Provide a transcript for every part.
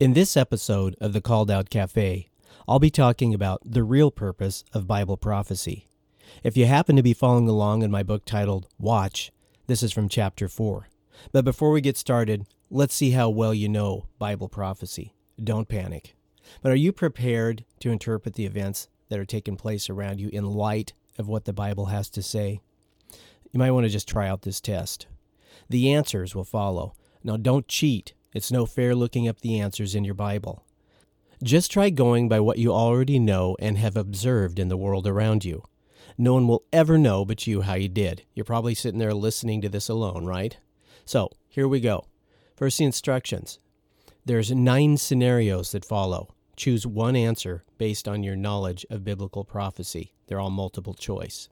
In this episode of the Called Out Cafe, I'll be talking about the real purpose of Bible prophecy. If you happen to be following along in my book titled Watch, this is from chapter 4. But before we get started, let's see how well you know Bible prophecy. Don't panic. But are you prepared to interpret the events that are taking place around you in light of what the Bible has to say? You might want to just try out this test. The answers will follow. Now, don't cheat. It's no fair looking up the answers in your Bible. Just try going by what you already know and have observed in the world around you. No one will ever know but you how you did. You're probably sitting there listening to this alone, right? So, here we go. First, the instructions. There's nine scenarios that follow. Choose one answer based on your knowledge of biblical prophecy. They're all multiple choice.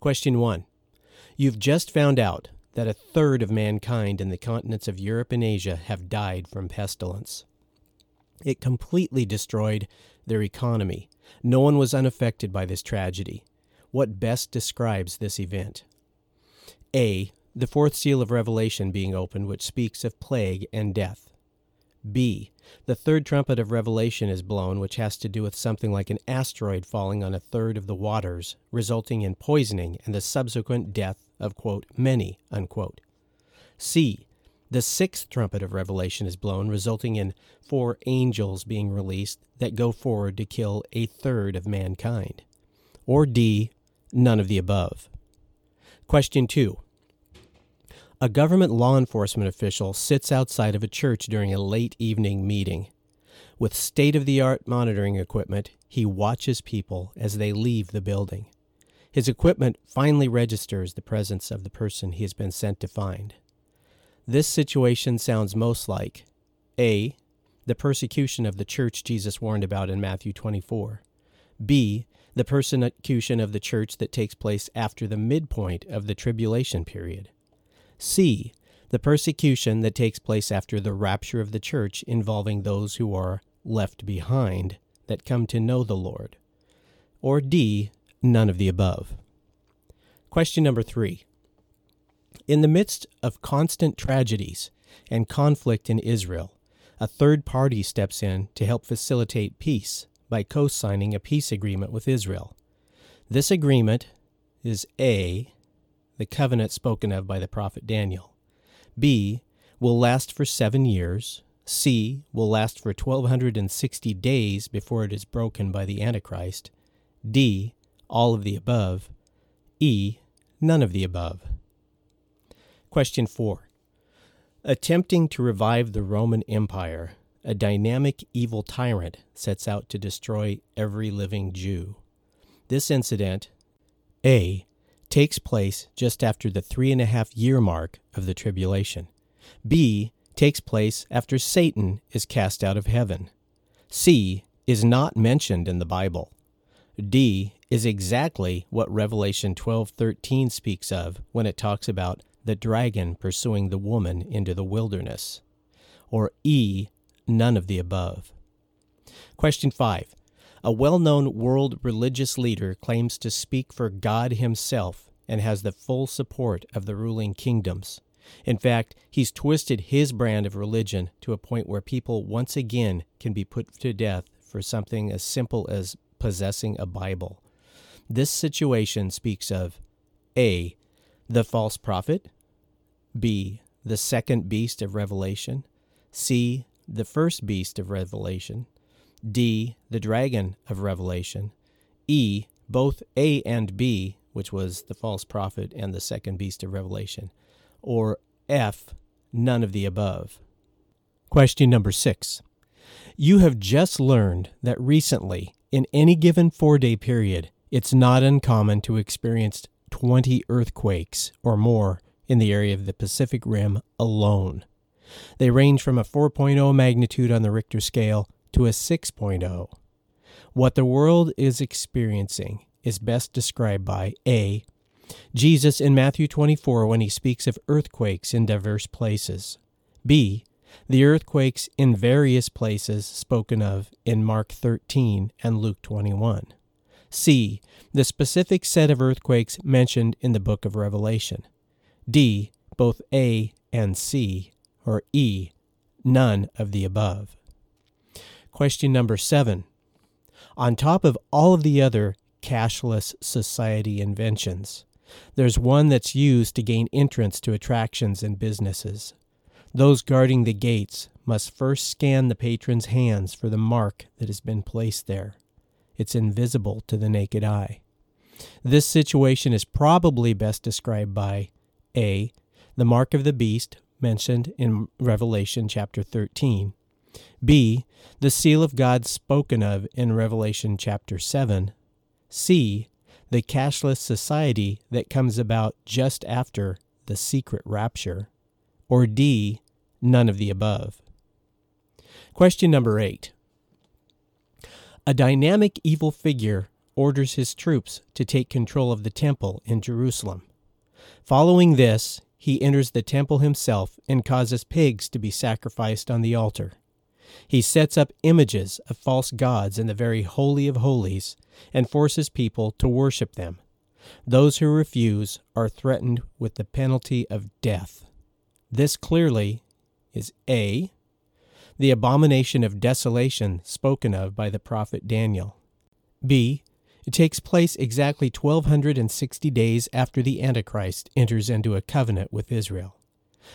Question 1. You've just found out that a third of mankind in the continents of Europe and Asia have died from pestilence. It completely destroyed their economy. No one was unaffected by this tragedy. What best describes this event? A. The fourth seal of Revelation being opened, which speaks of plague and death. B. The third trumpet of Revelation is blown, which has to do with something like an asteroid falling on a third of the waters, resulting in poisoning and the subsequent death of, quote, many, unquote. C. The sixth trumpet of Revelation is blown, resulting in four angels being released that go forward to kill a third of mankind. Or D. None of the above. Question 2. A government law enforcement official sits outside of a church during a late evening meeting. With state of the art monitoring equipment, he watches people as they leave the building. His equipment finally registers the presence of the person he has been sent to find. This situation sounds most like A. The persecution of the church Jesus warned about in Matthew 24. B. The persecution of the church that takes place after the midpoint of the tribulation period. C. The persecution that takes place after the rapture of the church involving those who are left behind that come to know the Lord. Or D. None of the above. Question number three. In the midst of constant tragedies and conflict in Israel, a third party steps in to help facilitate peace by co signing a peace agreement with Israel. This agreement is A the covenant spoken of by the prophet Daniel. B, will last for seven years. C, will last for 1260 days before it is broken by the Antichrist. D, all of the above. E, none of the above. Question 4. Attempting to revive the Roman Empire, a dynamic evil tyrant sets out to destroy every living Jew. This incident, A, takes place just after the three and a half year mark of the tribulation. B takes place after Satan is cast out of heaven. C is not mentioned in the Bible. D is exactly what Revelation 12:13 speaks of when it talks about the dragon pursuing the woman into the wilderness. Or E, none of the above. Question 5. A well known world religious leader claims to speak for God himself and has the full support of the ruling kingdoms. In fact, he's twisted his brand of religion to a point where people once again can be put to death for something as simple as possessing a Bible. This situation speaks of A. The false prophet, B. The second beast of Revelation, C. The first beast of Revelation, D, the dragon of Revelation, E, both A and B, which was the false prophet and the second beast of Revelation, or F, none of the above. Question number six. You have just learned that recently, in any given four day period, it's not uncommon to experience 20 earthquakes or more in the area of the Pacific Rim alone. They range from a 4.0 magnitude on the Richter scale to a 6.0. What the world is experiencing is best described by A. Jesus in Matthew 24 when he speaks of earthquakes in diverse places. B. The earthquakes in various places spoken of in Mark 13 and Luke 21. C. The specific set of earthquakes mentioned in the book of Revelation. D. Both A and C, or E, none of the above. Question number seven. On top of all of the other cashless society inventions, there's one that's used to gain entrance to attractions and businesses. Those guarding the gates must first scan the patron's hands for the mark that has been placed there. It's invisible to the naked eye. This situation is probably best described by A. The mark of the beast mentioned in Revelation chapter 13. B. The seal of God spoken of in Revelation chapter 7. C. The cashless society that comes about just after the secret rapture. Or D. None of the above. Question number 8. A dynamic evil figure orders his troops to take control of the temple in Jerusalem. Following this, he enters the temple himself and causes pigs to be sacrificed on the altar. He sets up images of false gods in the very Holy of Holies and forces people to worship them. Those who refuse are threatened with the penalty of death. This clearly is A, the abomination of desolation spoken of by the prophet Daniel. B, it takes place exactly 1260 days after the Antichrist enters into a covenant with Israel.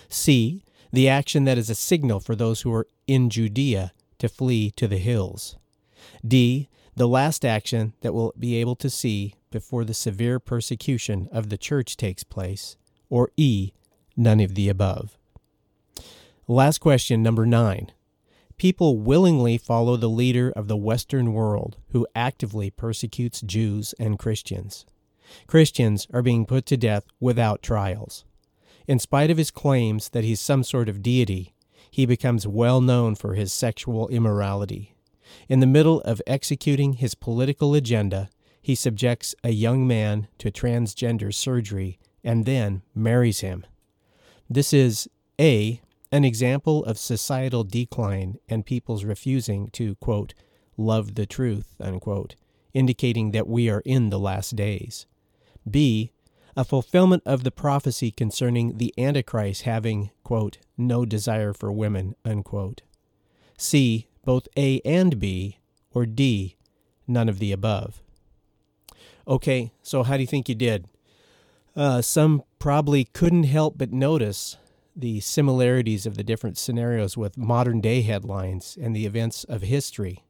C. The action that is a signal for those who are in Judea to flee to the hills. D. The last action that we'll be able to see before the severe persecution of the church takes place. Or E. None of the above. Last question, number nine people willingly follow the leader of the Western world who actively persecutes Jews and Christians. Christians are being put to death without trials. In spite of his claims that he's some sort of deity, he becomes well known for his sexual immorality. In the middle of executing his political agenda, he subjects a young man to transgender surgery and then marries him. This is A an example of societal decline and people's refusing to, quote, love the truth, unquote, indicating that we are in the last days. B. A fulfillment of the prophecy concerning the Antichrist having, quote, no desire for women, unquote. C. Both A and B, or D, none of the above. Okay, so how do you think you did? Uh, some probably couldn't help but notice the similarities of the different scenarios with modern day headlines and the events of history.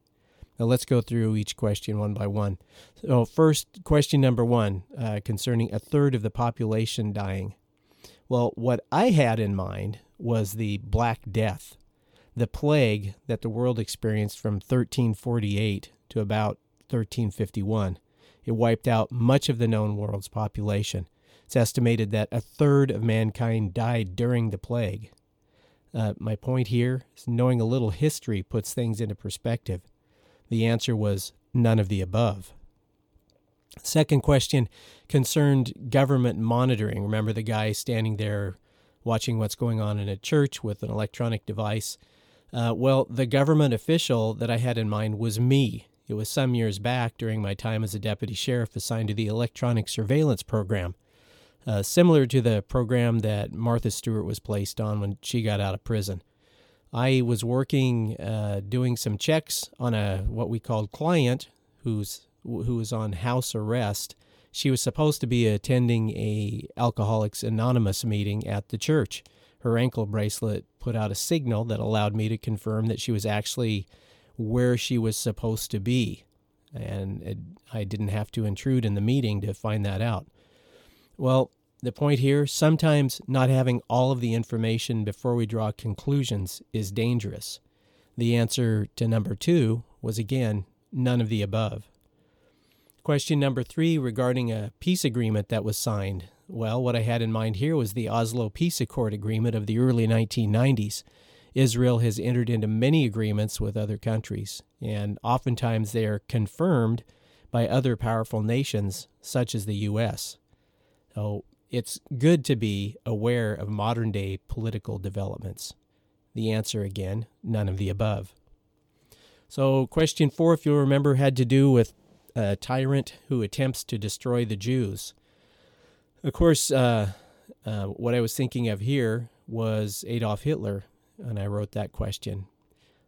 Now, let's go through each question one by one. So, first, question number one uh, concerning a third of the population dying. Well, what I had in mind was the Black Death, the plague that the world experienced from 1348 to about 1351. It wiped out much of the known world's population. It's estimated that a third of mankind died during the plague. Uh, my point here is knowing a little history puts things into perspective. The answer was none of the above. Second question concerned government monitoring. Remember the guy standing there watching what's going on in a church with an electronic device? Uh, well, the government official that I had in mind was me. It was some years back during my time as a deputy sheriff assigned to the electronic surveillance program uh, similar to the program that Martha Stewart was placed on when she got out of prison. I was working, uh, doing some checks on a what we called client who's who was on house arrest. She was supposed to be attending a Alcoholics Anonymous meeting at the church. Her ankle bracelet put out a signal that allowed me to confirm that she was actually where she was supposed to be, and it, I didn't have to intrude in the meeting to find that out. Well, the point here sometimes not having all of the information before we draw conclusions is dangerous. The answer to number two was again none of the above. Question number three regarding a peace agreement that was signed. Well, what I had in mind here was the Oslo Peace Accord agreement of the early 1990s. Israel has entered into many agreements with other countries, and oftentimes they are confirmed by other powerful nations, such as the U.S. So it's good to be aware of modern day political developments. The answer again, none of the above. So, question four, if you'll remember, had to do with a tyrant who attempts to destroy the Jews. Of course, uh, uh, what I was thinking of here was Adolf Hitler, and I wrote that question.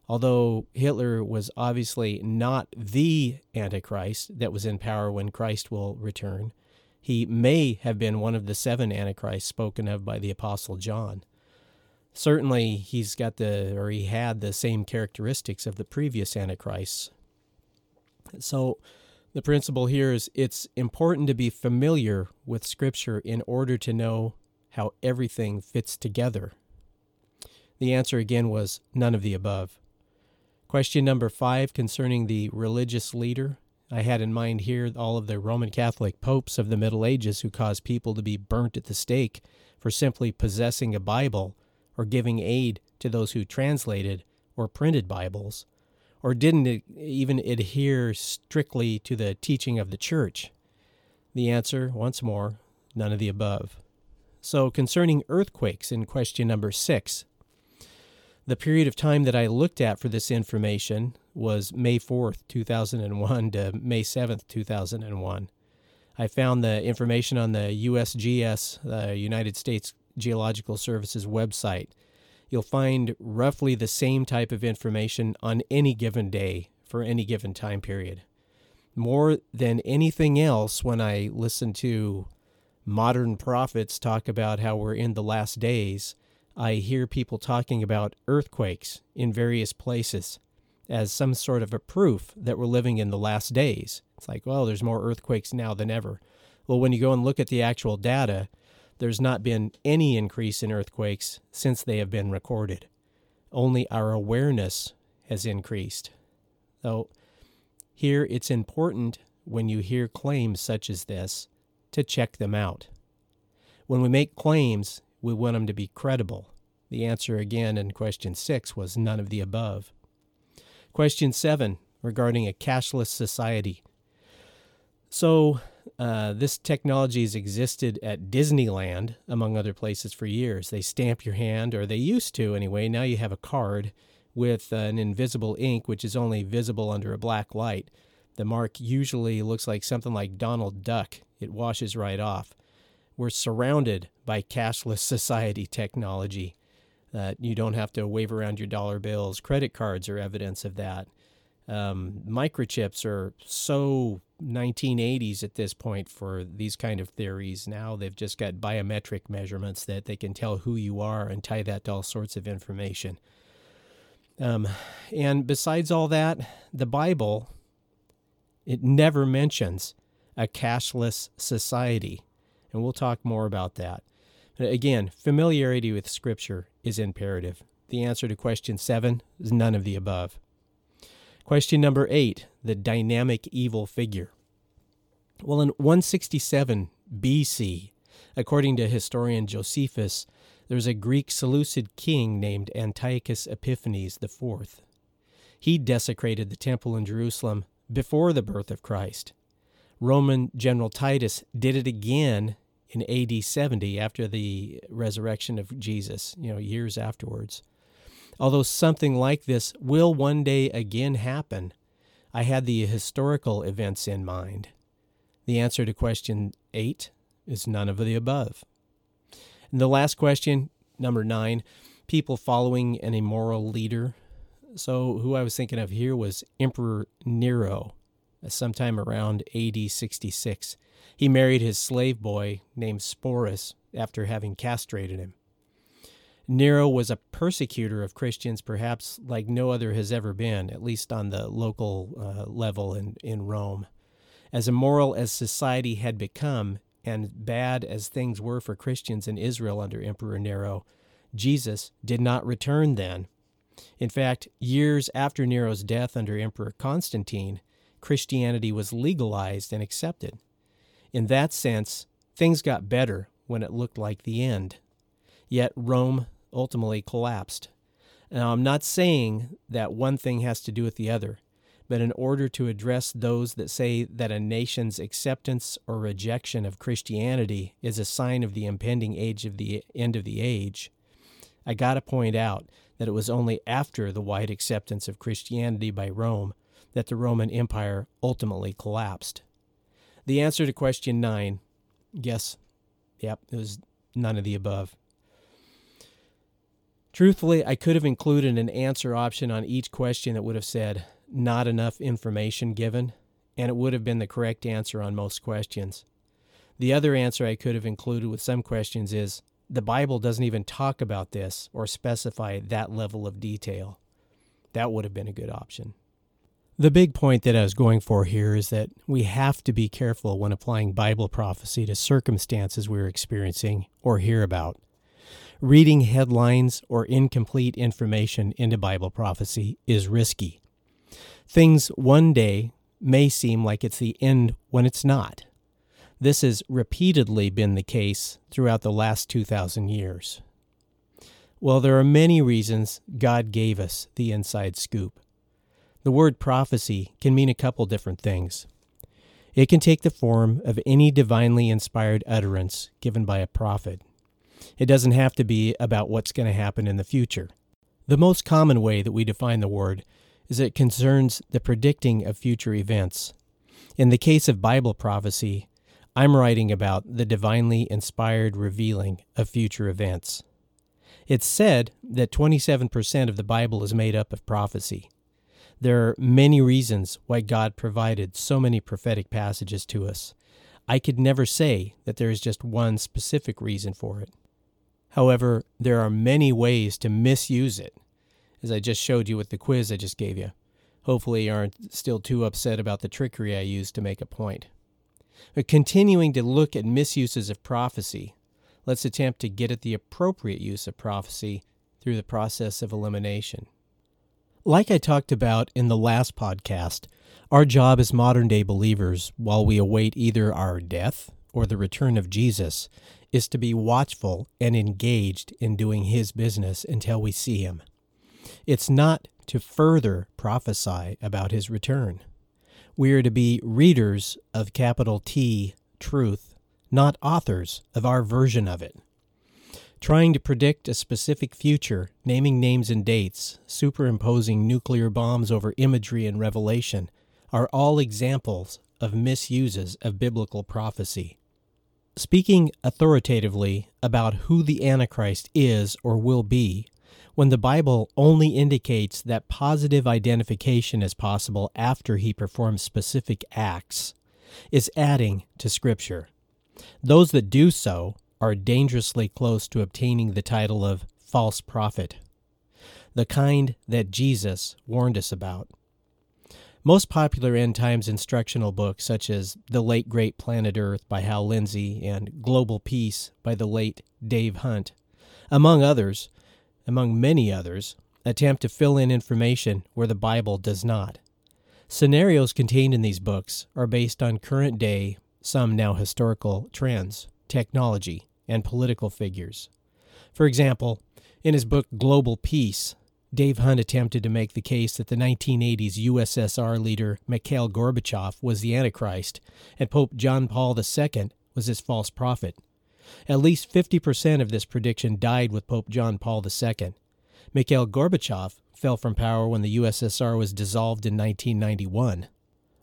Although Hitler was obviously not the Antichrist that was in power when Christ will return, he may have been one of the seven Antichrists spoken of by the Apostle John. Certainly, he's got the, or he had the same characteristics of the previous Antichrists. So, the principle here is it's important to be familiar with Scripture in order to know how everything fits together. The answer again was none of the above. Question number five concerning the religious leader. I had in mind here all of the Roman Catholic popes of the Middle Ages who caused people to be burnt at the stake for simply possessing a Bible or giving aid to those who translated or printed Bibles, or didn't even adhere strictly to the teaching of the church. The answer, once more, none of the above. So, concerning earthquakes in question number six, the period of time that I looked at for this information was May 4th, 2001 to May 7th, 2001. I found the information on the USGS, the uh, United States Geological Services website. You'll find roughly the same type of information on any given day for any given time period. More than anything else, when I listen to modern prophets talk about how we're in the last days, I hear people talking about earthquakes in various places as some sort of a proof that we're living in the last days. It's like, well, there's more earthquakes now than ever. Well, when you go and look at the actual data, there's not been any increase in earthquakes since they have been recorded. Only our awareness has increased. So, here it's important when you hear claims such as this to check them out. When we make claims, we want them to be credible. The answer again in question six was none of the above. Question seven regarding a cashless society. So, uh, this technology has existed at Disneyland, among other places, for years. They stamp your hand, or they used to anyway. Now you have a card with an invisible ink, which is only visible under a black light. The mark usually looks like something like Donald Duck, it washes right off we're surrounded by cashless society technology. That you don't have to wave around your dollar bills. Credit cards are evidence of that. Um, microchips are so 1980s at this point for these kind of theories. Now they've just got biometric measurements that they can tell who you are and tie that to all sorts of information. Um, and besides all that, the Bible, it never mentions a cashless society and we'll talk more about that. Again, familiarity with Scripture is imperative. The answer to question seven is none of the above. Question number eight the dynamic evil figure. Well, in 167 BC, according to historian Josephus, there was a Greek Seleucid king named Antiochus Epiphanes IV. He desecrated the temple in Jerusalem before the birth of Christ. Roman General Titus did it again in AD 70 after the resurrection of Jesus, you know, years afterwards. Although something like this will one day again happen, I had the historical events in mind. The answer to question 8 is none of the above. And the last question, number 9, people following an immoral leader. So, who I was thinking of here was Emperor Nero, sometime around AD 66. He married his slave boy named Sporus after having castrated him. Nero was a persecutor of Christians, perhaps like no other has ever been, at least on the local uh, level in, in Rome. As immoral as society had become, and bad as things were for Christians in Israel under Emperor Nero, Jesus did not return then. In fact, years after Nero's death under Emperor Constantine, Christianity was legalized and accepted. In that sense, things got better when it looked like the end. Yet Rome ultimately collapsed. Now, I'm not saying that one thing has to do with the other, but in order to address those that say that a nation's acceptance or rejection of Christianity is a sign of the impending age of the end of the age, I got to point out that it was only after the wide acceptance of Christianity by Rome that the Roman Empire ultimately collapsed. The answer to question nine, yes, yep, it was none of the above. Truthfully, I could have included an answer option on each question that would have said, not enough information given, and it would have been the correct answer on most questions. The other answer I could have included with some questions is, the Bible doesn't even talk about this or specify that level of detail. That would have been a good option. The big point that I was going for here is that we have to be careful when applying Bible prophecy to circumstances we're experiencing or hear about. Reading headlines or incomplete information into Bible prophecy is risky. Things one day may seem like it's the end when it's not. This has repeatedly been the case throughout the last 2,000 years. Well, there are many reasons God gave us the inside scoop. The word prophecy can mean a couple different things. It can take the form of any divinely inspired utterance given by a prophet. It doesn't have to be about what's going to happen in the future. The most common way that we define the word is it concerns the predicting of future events. In the case of Bible prophecy, I'm writing about the divinely inspired revealing of future events. It's said that 27% of the Bible is made up of prophecy. There are many reasons why God provided so many prophetic passages to us. I could never say that there is just one specific reason for it. However, there are many ways to misuse it, as I just showed you with the quiz I just gave you. Hopefully, you aren't still too upset about the trickery I used to make a point. But continuing to look at misuses of prophecy, let's attempt to get at the appropriate use of prophecy through the process of elimination. Like I talked about in the last podcast, our job as modern day believers, while we await either our death or the return of Jesus, is to be watchful and engaged in doing His business until we see Him. It's not to further prophesy about His return. We are to be readers of capital T truth, not authors of our version of it. Trying to predict a specific future, naming names and dates, superimposing nuclear bombs over imagery and revelation, are all examples of misuses of biblical prophecy. Speaking authoritatively about who the Antichrist is or will be, when the Bible only indicates that positive identification is possible after he performs specific acts, is adding to Scripture. Those that do so are dangerously close to obtaining the title of false prophet, the kind that Jesus warned us about. Most popular end times instructional books, such as The Late Great Planet Earth by Hal Lindsey and Global Peace by the late Dave Hunt, among others, among many others, attempt to fill in information where the Bible does not. Scenarios contained in these books are based on current day, some now historical, trends, technology, and political figures. For example, in his book Global Peace, Dave Hunt attempted to make the case that the 1980s USSR leader Mikhail Gorbachev was the Antichrist and Pope John Paul II was his false prophet. At least 50% of this prediction died with Pope John Paul II. Mikhail Gorbachev fell from power when the USSR was dissolved in 1991.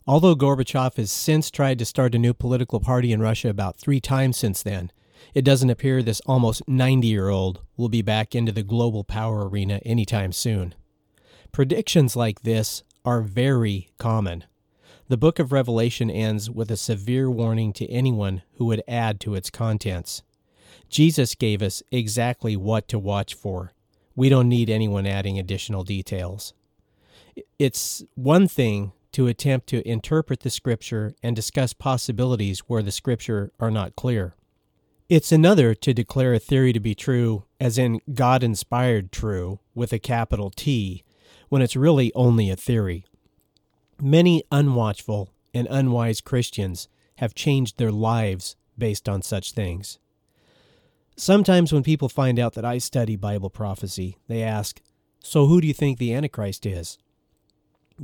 Although Gorbachev has since tried to start a new political party in Russia about three times since then, it doesn't appear this almost 90 year old will be back into the global power arena anytime soon. Predictions like this are very common. The book of Revelation ends with a severe warning to anyone who would add to its contents. Jesus gave us exactly what to watch for. We don't need anyone adding additional details. It's one thing to attempt to interpret the Scripture and discuss possibilities where the Scripture are not clear. It's another to declare a theory to be true, as in God inspired true, with a capital T, when it's really only a theory. Many unwatchful and unwise Christians have changed their lives based on such things. Sometimes when people find out that I study Bible prophecy, they ask, So who do you think the Antichrist is?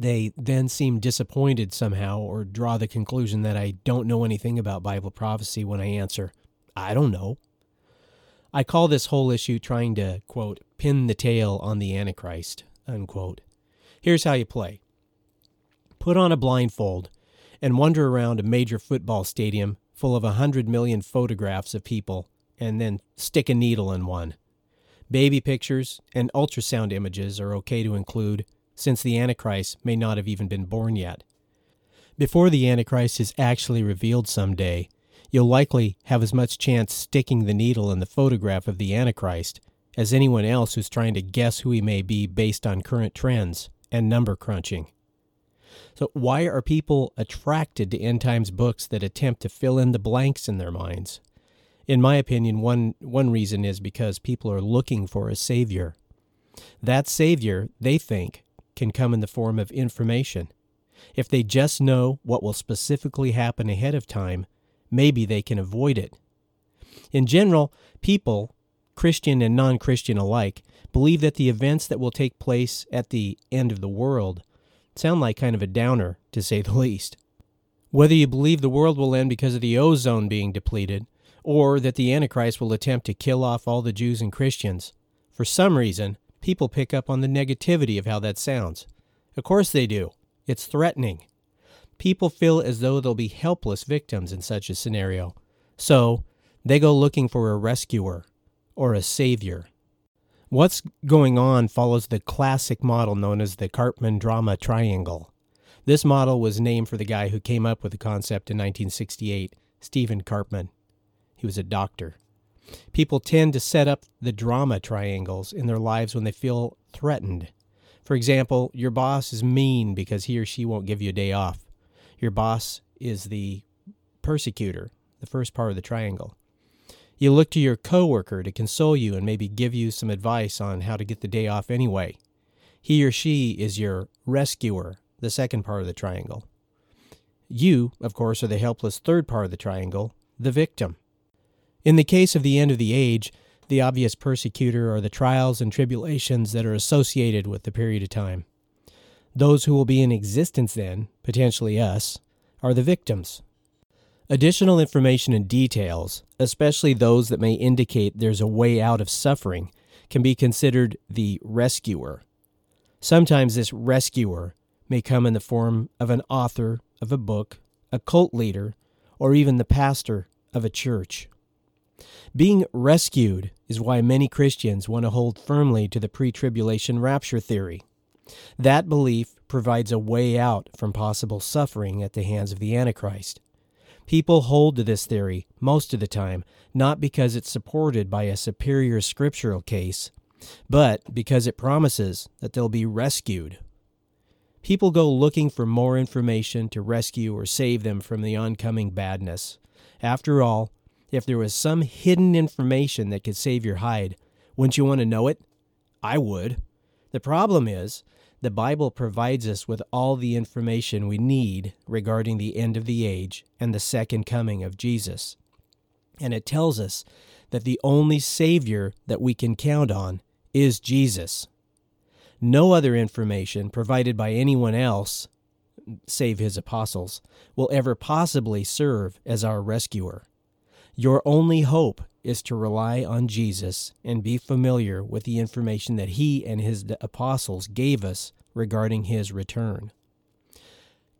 They then seem disappointed somehow or draw the conclusion that I don't know anything about Bible prophecy when I answer, I don't know. I call this whole issue trying to, quote, pin the tail on the Antichrist, unquote. Here's how you play put on a blindfold, and wander around a major football stadium full of a hundred million photographs of people, and then stick a needle in one. Baby pictures and ultrasound images are okay to include, since the Antichrist may not have even been born yet. Before the Antichrist is actually revealed someday, you'll likely have as much chance sticking the needle in the photograph of the Antichrist as anyone else who's trying to guess who he may be based on current trends and number crunching. So, why are people attracted to end times books that attempt to fill in the blanks in their minds? In my opinion, one, one reason is because people are looking for a savior. That savior, they think, can come in the form of information. If they just know what will specifically happen ahead of time, maybe they can avoid it. In general, people, Christian and non Christian alike, believe that the events that will take place at the end of the world sound like kind of a downer, to say the least. Whether you believe the world will end because of the ozone being depleted, or that the Antichrist will attempt to kill off all the Jews and Christians. For some reason, people pick up on the negativity of how that sounds. Of course they do. It's threatening. People feel as though they'll be helpless victims in such a scenario. So, they go looking for a rescuer or a savior. What's going on follows the classic model known as the Karpman drama triangle. This model was named for the guy who came up with the concept in 1968, Stephen Karpman. He was a doctor. People tend to set up the drama triangles in their lives when they feel threatened. For example, your boss is mean because he or she won't give you a day off. Your boss is the persecutor, the first part of the triangle. You look to your coworker to console you and maybe give you some advice on how to get the day off anyway. He or she is your rescuer, the second part of the triangle. You, of course, are the helpless third part of the triangle, the victim. In the case of the end of the age, the obvious persecutor are the trials and tribulations that are associated with the period of time. Those who will be in existence then, potentially us, are the victims. Additional information and details, especially those that may indicate there's a way out of suffering, can be considered the rescuer. Sometimes this rescuer may come in the form of an author of a book, a cult leader, or even the pastor of a church. Being rescued is why many Christians want to hold firmly to the pre tribulation rapture theory. That belief provides a way out from possible suffering at the hands of the Antichrist. People hold to this theory most of the time not because it's supported by a superior scriptural case, but because it promises that they'll be rescued. People go looking for more information to rescue or save them from the oncoming badness. After all, if there was some hidden information that could save your hide, wouldn't you want to know it? I would. The problem is, the Bible provides us with all the information we need regarding the end of the age and the second coming of Jesus. And it tells us that the only Savior that we can count on is Jesus. No other information provided by anyone else, save his apostles, will ever possibly serve as our rescuer. Your only hope is to rely on Jesus and be familiar with the information that he and his apostles gave us regarding his return.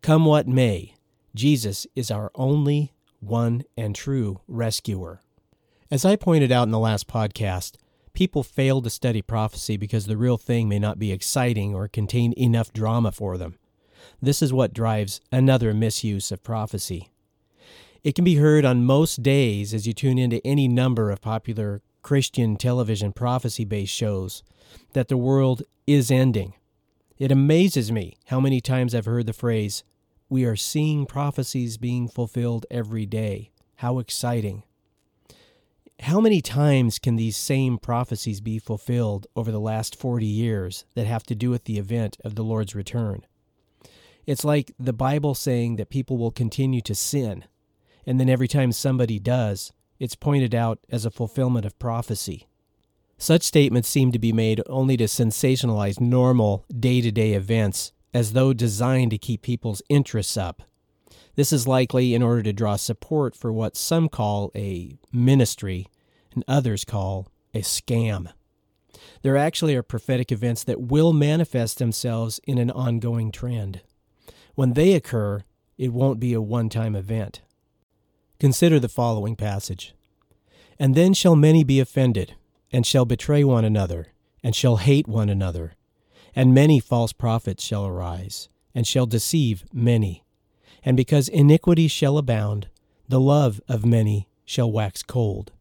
Come what may, Jesus is our only one and true rescuer. As I pointed out in the last podcast, people fail to study prophecy because the real thing may not be exciting or contain enough drama for them. This is what drives another misuse of prophecy. It can be heard on most days as you tune into any number of popular Christian television prophecy based shows that the world is ending. It amazes me how many times I've heard the phrase, We are seeing prophecies being fulfilled every day. How exciting. How many times can these same prophecies be fulfilled over the last 40 years that have to do with the event of the Lord's return? It's like the Bible saying that people will continue to sin and then every time somebody does, it's pointed out as a fulfillment of prophecy. Such statements seem to be made only to sensationalize normal, day to day events, as though designed to keep people's interests up. This is likely in order to draw support for what some call a ministry and others call a scam. There actually are prophetic events that will manifest themselves in an ongoing trend. When they occur, it won't be a one time event. Consider the following passage And then shall many be offended, and shall betray one another, and shall hate one another. And many false prophets shall arise, and shall deceive many. And because iniquity shall abound, the love of many shall wax cold.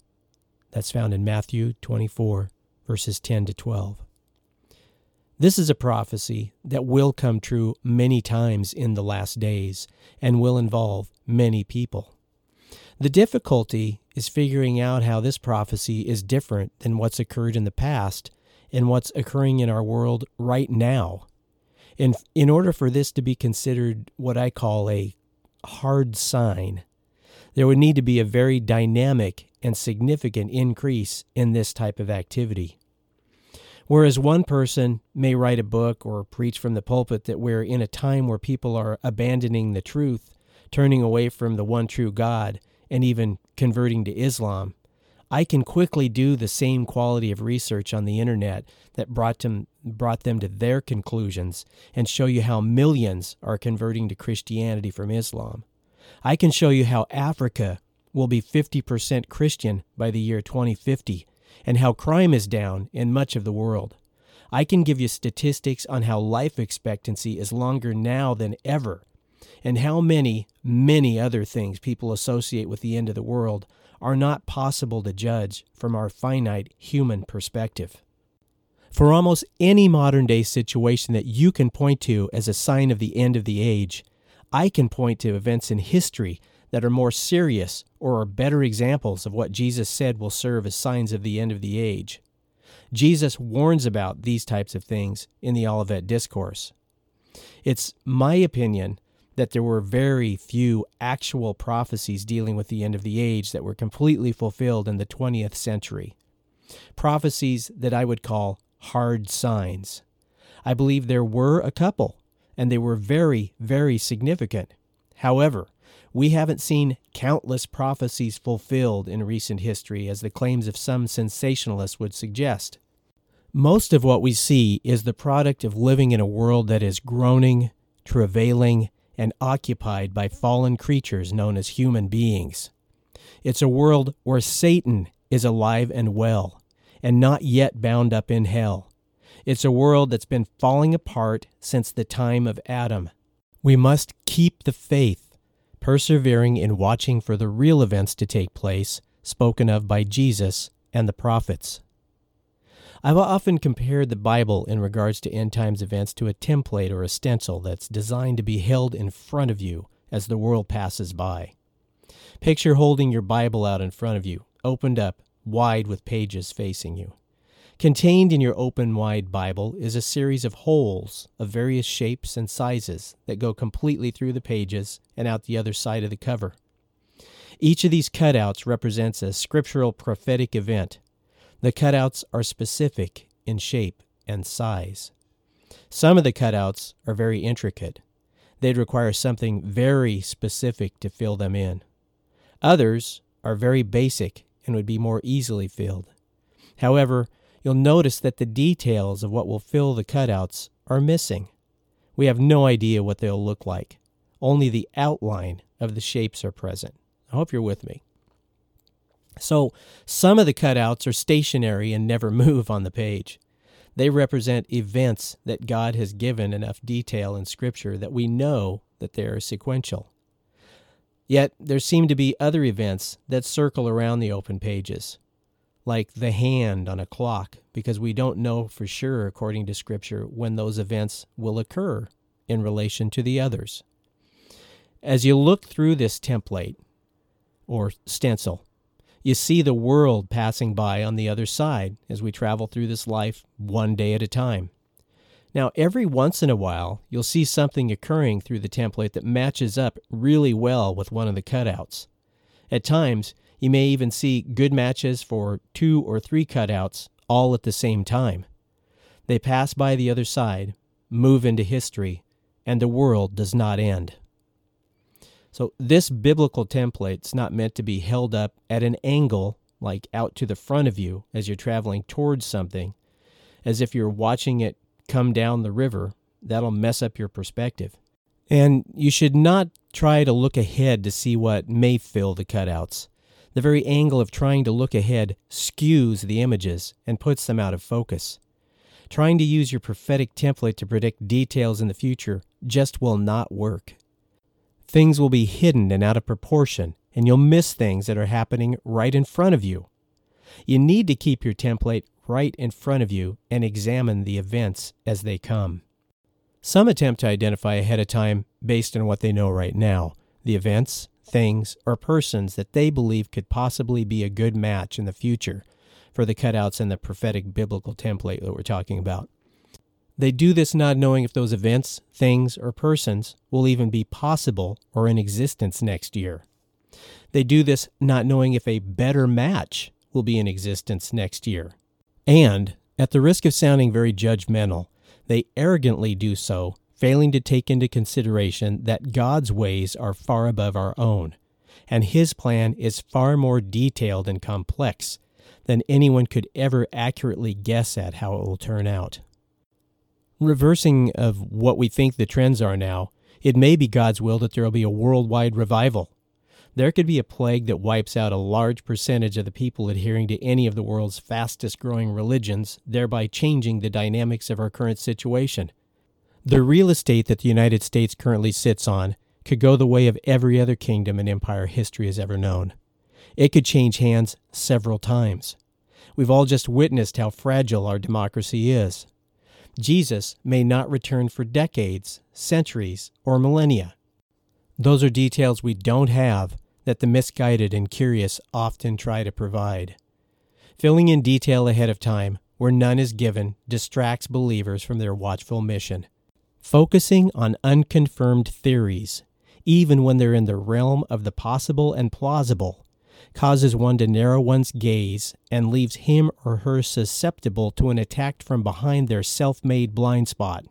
That's found in Matthew 24, verses 10 to 12. This is a prophecy that will come true many times in the last days and will involve many people. The difficulty is figuring out how this prophecy is different than what's occurred in the past and what's occurring in our world right now. In, in order for this to be considered what I call a hard sign, there would need to be a very dynamic and significant increase in this type of activity. Whereas one person may write a book or preach from the pulpit that we're in a time where people are abandoning the truth, turning away from the one true God, and even converting to Islam, I can quickly do the same quality of research on the internet that brought them brought them to their conclusions and show you how millions are converting to Christianity from Islam. I can show you how Africa will be 50% Christian by the year 2050 and how crime is down in much of the world. I can give you statistics on how life expectancy is longer now than ever and how many, many other things people associate with the end of the world are not possible to judge from our finite human perspective. For almost any modern day situation that you can point to as a sign of the end of the age, I can point to events in history that are more serious or are better examples of what Jesus said will serve as signs of the end of the age. Jesus warns about these types of things in the Olivet Discourse. It's my opinion that there were very few actual prophecies dealing with the end of the age that were completely fulfilled in the 20th century. Prophecies that I would call hard signs. I believe there were a couple, and they were very, very significant. However, we haven't seen countless prophecies fulfilled in recent history as the claims of some sensationalists would suggest. Most of what we see is the product of living in a world that is groaning, travailing, and occupied by fallen creatures known as human beings. It's a world where Satan is alive and well, and not yet bound up in hell. It's a world that's been falling apart since the time of Adam. We must keep the faith, persevering in watching for the real events to take place spoken of by Jesus and the prophets. I've often compared the Bible in regards to end times events to a template or a stencil that's designed to be held in front of you as the world passes by. Picture holding your Bible out in front of you, opened up, wide with pages facing you. Contained in your open wide Bible is a series of holes of various shapes and sizes that go completely through the pages and out the other side of the cover. Each of these cutouts represents a scriptural prophetic event the cutouts are specific in shape and size. Some of the cutouts are very intricate. They'd require something very specific to fill them in. Others are very basic and would be more easily filled. However, you'll notice that the details of what will fill the cutouts are missing. We have no idea what they'll look like. Only the outline of the shapes are present. I hope you're with me. So some of the cutouts are stationary and never move on the page. They represent events that God has given enough detail in Scripture that we know that they are sequential. Yet there seem to be other events that circle around the open pages, like the hand on a clock, because we don't know for sure, according to Scripture, when those events will occur in relation to the others. As you look through this template or stencil, you see the world passing by on the other side as we travel through this life one day at a time. Now, every once in a while, you'll see something occurring through the template that matches up really well with one of the cutouts. At times, you may even see good matches for two or three cutouts all at the same time. They pass by the other side, move into history, and the world does not end. So this biblical template's not meant to be held up at an angle, like out to the front of you as you're traveling towards something, as if you're watching it come down the river. That'll mess up your perspective. And you should not try to look ahead to see what may fill the cutouts. The very angle of trying to look ahead skews the images and puts them out of focus. Trying to use your prophetic template to predict details in the future just will not work. Things will be hidden and out of proportion, and you'll miss things that are happening right in front of you. You need to keep your template right in front of you and examine the events as they come. Some attempt to identify ahead of time based on what they know right now the events, things, or persons that they believe could possibly be a good match in the future for the cutouts in the prophetic biblical template that we're talking about. They do this not knowing if those events, things, or persons will even be possible or in existence next year. They do this not knowing if a better match will be in existence next year. And, at the risk of sounding very judgmental, they arrogantly do so, failing to take into consideration that God's ways are far above our own, and His plan is far more detailed and complex than anyone could ever accurately guess at how it will turn out. Reversing of what we think the trends are now, it may be God's will that there will be a worldwide revival there could be a plague that wipes out a large percentage of the people adhering to any of the world's fastest growing religions, thereby changing the dynamics of our current situation. The real estate that the United States currently sits on could go the way of every other kingdom and empire history has ever known. It could change hands several times. We've all just witnessed how fragile our democracy is. Jesus may not return for decades, centuries, or millennia. Those are details we don't have that the misguided and curious often try to provide. Filling in detail ahead of time, where none is given, distracts believers from their watchful mission. Focusing on unconfirmed theories, even when they're in the realm of the possible and plausible, causes one to narrow one's gaze and leaves him or her susceptible to an attack from behind their self made blind spot.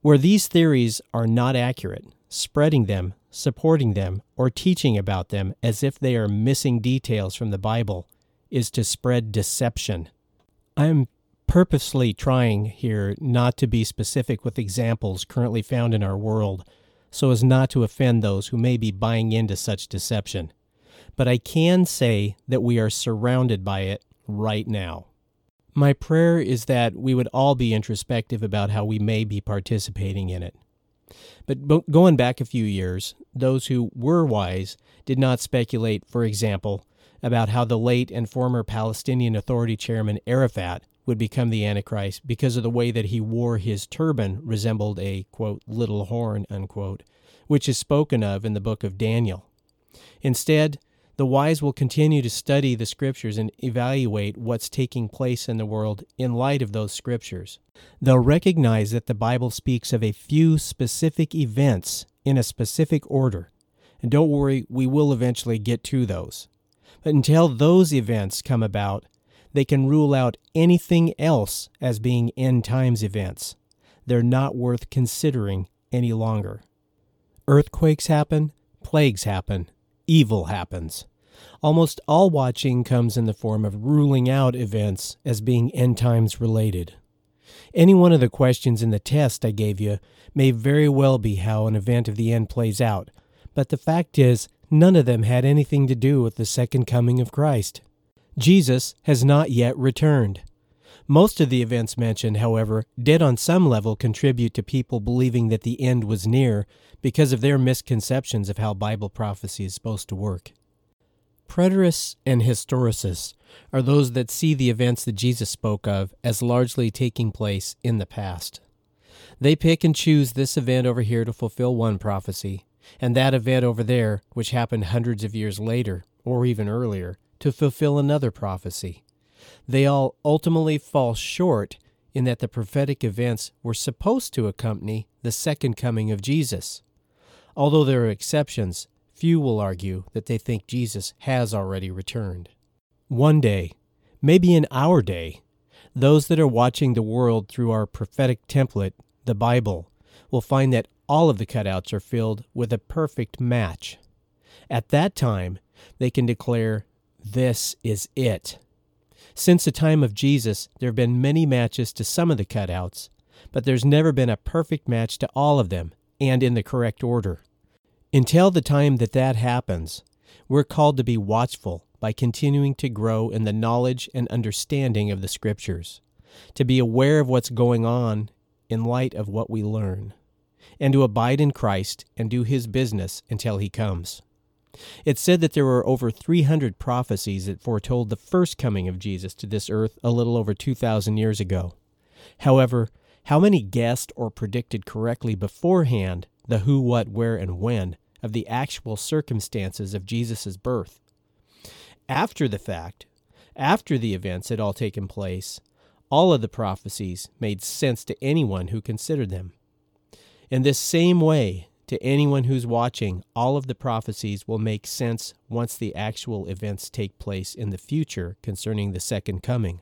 Where these theories are not accurate, spreading them supporting them, or teaching about them as if they are missing details from the Bible is to spread deception. I am purposely trying here not to be specific with examples currently found in our world so as not to offend those who may be buying into such deception. But I can say that we are surrounded by it right now. My prayer is that we would all be introspective about how we may be participating in it. But going back a few years, those who were wise did not speculate, for example, about how the late and former Palestinian Authority chairman Arafat would become the Antichrist because of the way that he wore his turban resembled a, quote, little horn, unquote, which is spoken of in the book of Daniel. Instead, the wise will continue to study the scriptures and evaluate what's taking place in the world in light of those scriptures. They'll recognize that the Bible speaks of a few specific events in a specific order. And don't worry, we will eventually get to those. But until those events come about, they can rule out anything else as being end times events. They're not worth considering any longer. Earthquakes happen, plagues happen, evil happens. Almost all watching comes in the form of ruling out events as being end times related. Any one of the questions in the test I gave you may very well be how an event of the end plays out, but the fact is, none of them had anything to do with the second coming of Christ. Jesus has not yet returned. Most of the events mentioned, however, did on some level contribute to people believing that the end was near because of their misconceptions of how Bible prophecy is supposed to work. Preterists and historicists are those that see the events that Jesus spoke of as largely taking place in the past. They pick and choose this event over here to fulfill one prophecy, and that event over there, which happened hundreds of years later, or even earlier, to fulfill another prophecy. They all ultimately fall short in that the prophetic events were supposed to accompany the second coming of Jesus. Although there are exceptions, Few will argue that they think Jesus has already returned. One day, maybe in our day, those that are watching the world through our prophetic template, the Bible, will find that all of the cutouts are filled with a perfect match. At that time, they can declare, This is it. Since the time of Jesus, there have been many matches to some of the cutouts, but there's never been a perfect match to all of them and in the correct order. Until the time that that happens, We're called to be watchful by continuing to grow in the knowledge and understanding of the Scriptures, to be aware of what's going on in light of what we learn, and to abide in Christ and do His business until He comes. It's said that there were over 300 prophecies that foretold the first coming of Jesus to this earth a little over 2,000 years ago. However, how many guessed or predicted correctly beforehand the who, what, where, and when of the actual circumstances of Jesus' birth? After the fact, after the events had all taken place, all of the prophecies made sense to anyone who considered them. In this same way, to anyone who's watching, all of the prophecies will make sense once the actual events take place in the future concerning the second coming.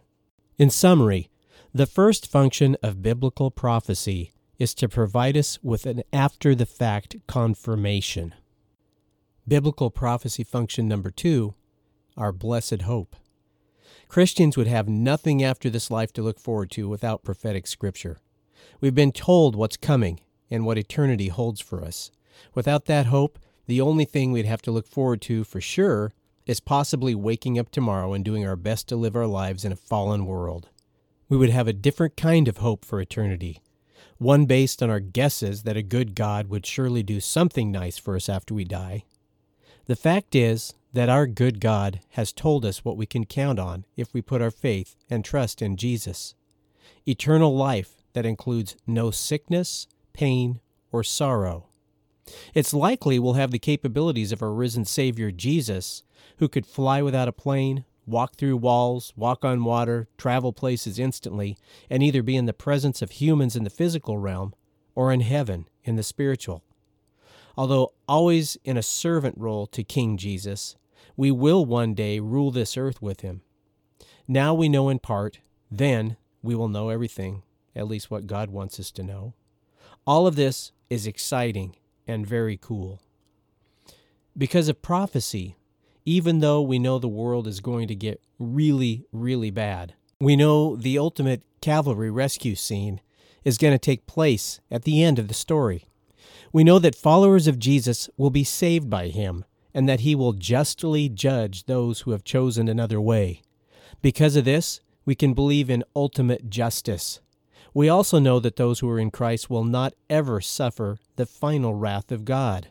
In summary, the first function of biblical prophecy is to provide us with an after the fact confirmation. Biblical prophecy function number two, our blessed hope. Christians would have nothing after this life to look forward to without prophetic scripture. We've been told what's coming and what eternity holds for us. Without that hope, the only thing we'd have to look forward to for sure is possibly waking up tomorrow and doing our best to live our lives in a fallen world. We would have a different kind of hope for eternity, one based on our guesses that a good God would surely do something nice for us after we die. The fact is that our good God has told us what we can count on if we put our faith and trust in Jesus eternal life that includes no sickness, pain, or sorrow. It's likely we'll have the capabilities of our risen Savior Jesus, who could fly without a plane, walk through walls, walk on water, travel places instantly, and either be in the presence of humans in the physical realm or in heaven in the spiritual. Although always in a servant role to King Jesus, we will one day rule this earth with him. Now we know in part, then we will know everything, at least what God wants us to know. All of this is exciting and very cool. Because of prophecy, even though we know the world is going to get really, really bad, we know the ultimate cavalry rescue scene is going to take place at the end of the story. We know that followers of Jesus will be saved by him and that he will justly judge those who have chosen another way. Because of this, we can believe in ultimate justice. We also know that those who are in Christ will not ever suffer the final wrath of God.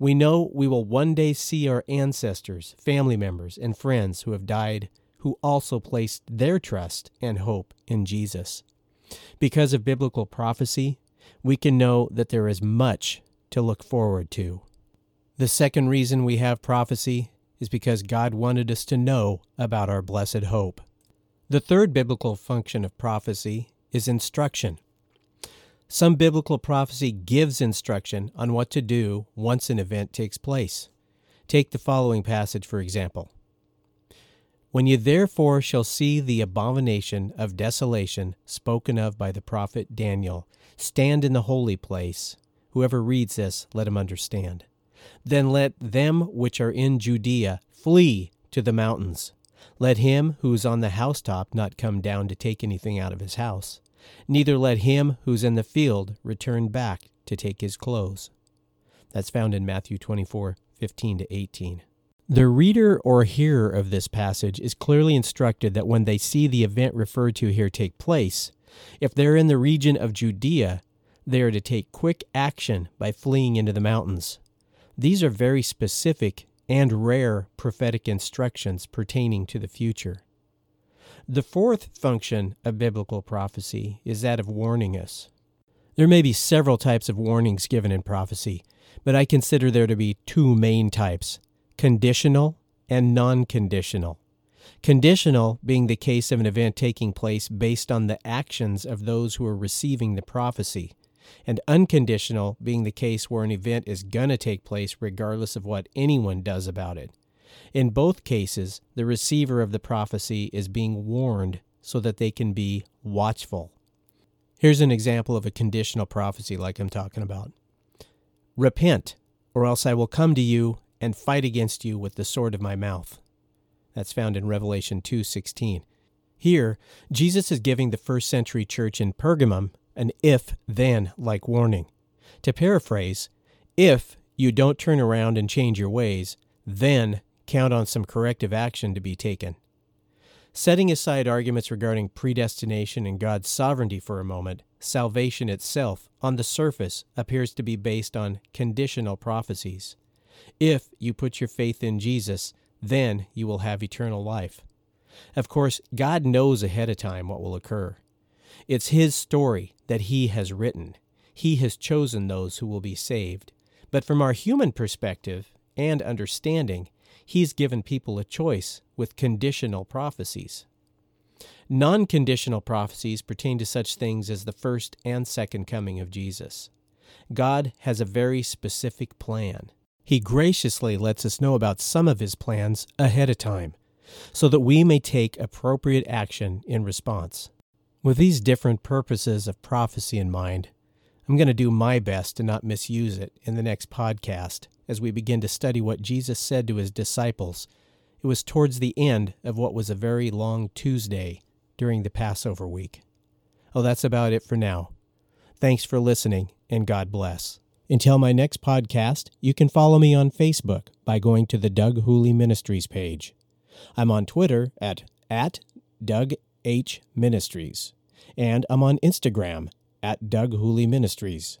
We know we will one day see our ancestors, family members, and friends who have died who also placed their trust and hope in Jesus. Because of biblical prophecy, we can know that there is much to look forward to. The second reason we have prophecy is because God wanted us to know about our blessed hope. The third biblical function of prophecy is instruction. Some biblical prophecy gives instruction on what to do once an event takes place. Take the following passage, for example. When you therefore shall see the abomination of desolation spoken of by the prophet Daniel stand in the holy place, whoever reads this, let him understand. Then let them which are in Judea flee to the mountains. Let him who is on the housetop not come down to take anything out of his house. Neither let him who's in the field return back to take his clothes. That's found in Matthew 24, 15 to 18. The reader or hearer of this passage is clearly instructed that when they see the event referred to here take place, if they're in the region of Judea, they are to take quick action by fleeing into the mountains. These are very specific and rare prophetic instructions pertaining to the future. The fourth function of biblical prophecy is that of warning us. There may be several types of warnings given in prophecy, but I consider there to be two main types conditional and non conditional. Conditional being the case of an event taking place based on the actions of those who are receiving the prophecy, and unconditional being the case where an event is going to take place regardless of what anyone does about it. In both cases, the receiver of the prophecy is being warned so that they can be watchful. Here's an example of a conditional prophecy like I'm talking about Repent, or else I will come to you and fight against you with the sword of my mouth. That's found in Revelation 2:16. Here, Jesus is giving the first century church in Pergamum an if then like warning. To paraphrase, if you don't turn around and change your ways, Then count on some corrective action to be taken. Setting aside arguments regarding predestination and God's sovereignty for a moment, salvation itself, on the surface, appears to be based on conditional prophecies. If you put your faith in Jesus, then you will have eternal life. Of course, God knows ahead of time what will occur. It's His story that He has written. He has chosen those who will be saved. But from our human perspective and understanding, He's given people a choice with conditional prophecies. Non conditional prophecies pertain to such things as the first and second coming of Jesus. God has a very specific plan. He graciously lets us know about some of His plans ahead of time, so that we may take appropriate action in response. With these different purposes of prophecy in mind, I'm going to do my best to not misuse it in the next podcast as we begin to study what Jesus said to his disciples. It was towards the end of what was a very long Tuesday during the Passover week. Oh, that's about it for now. Thanks for listening, and God bless. Until my next podcast, you can follow me on Facebook by going to the Doug Hooley Ministries page. I'm on Twitter at, at Doug H. Ministries, and I'm on Instagram at Doug Hooley Ministries.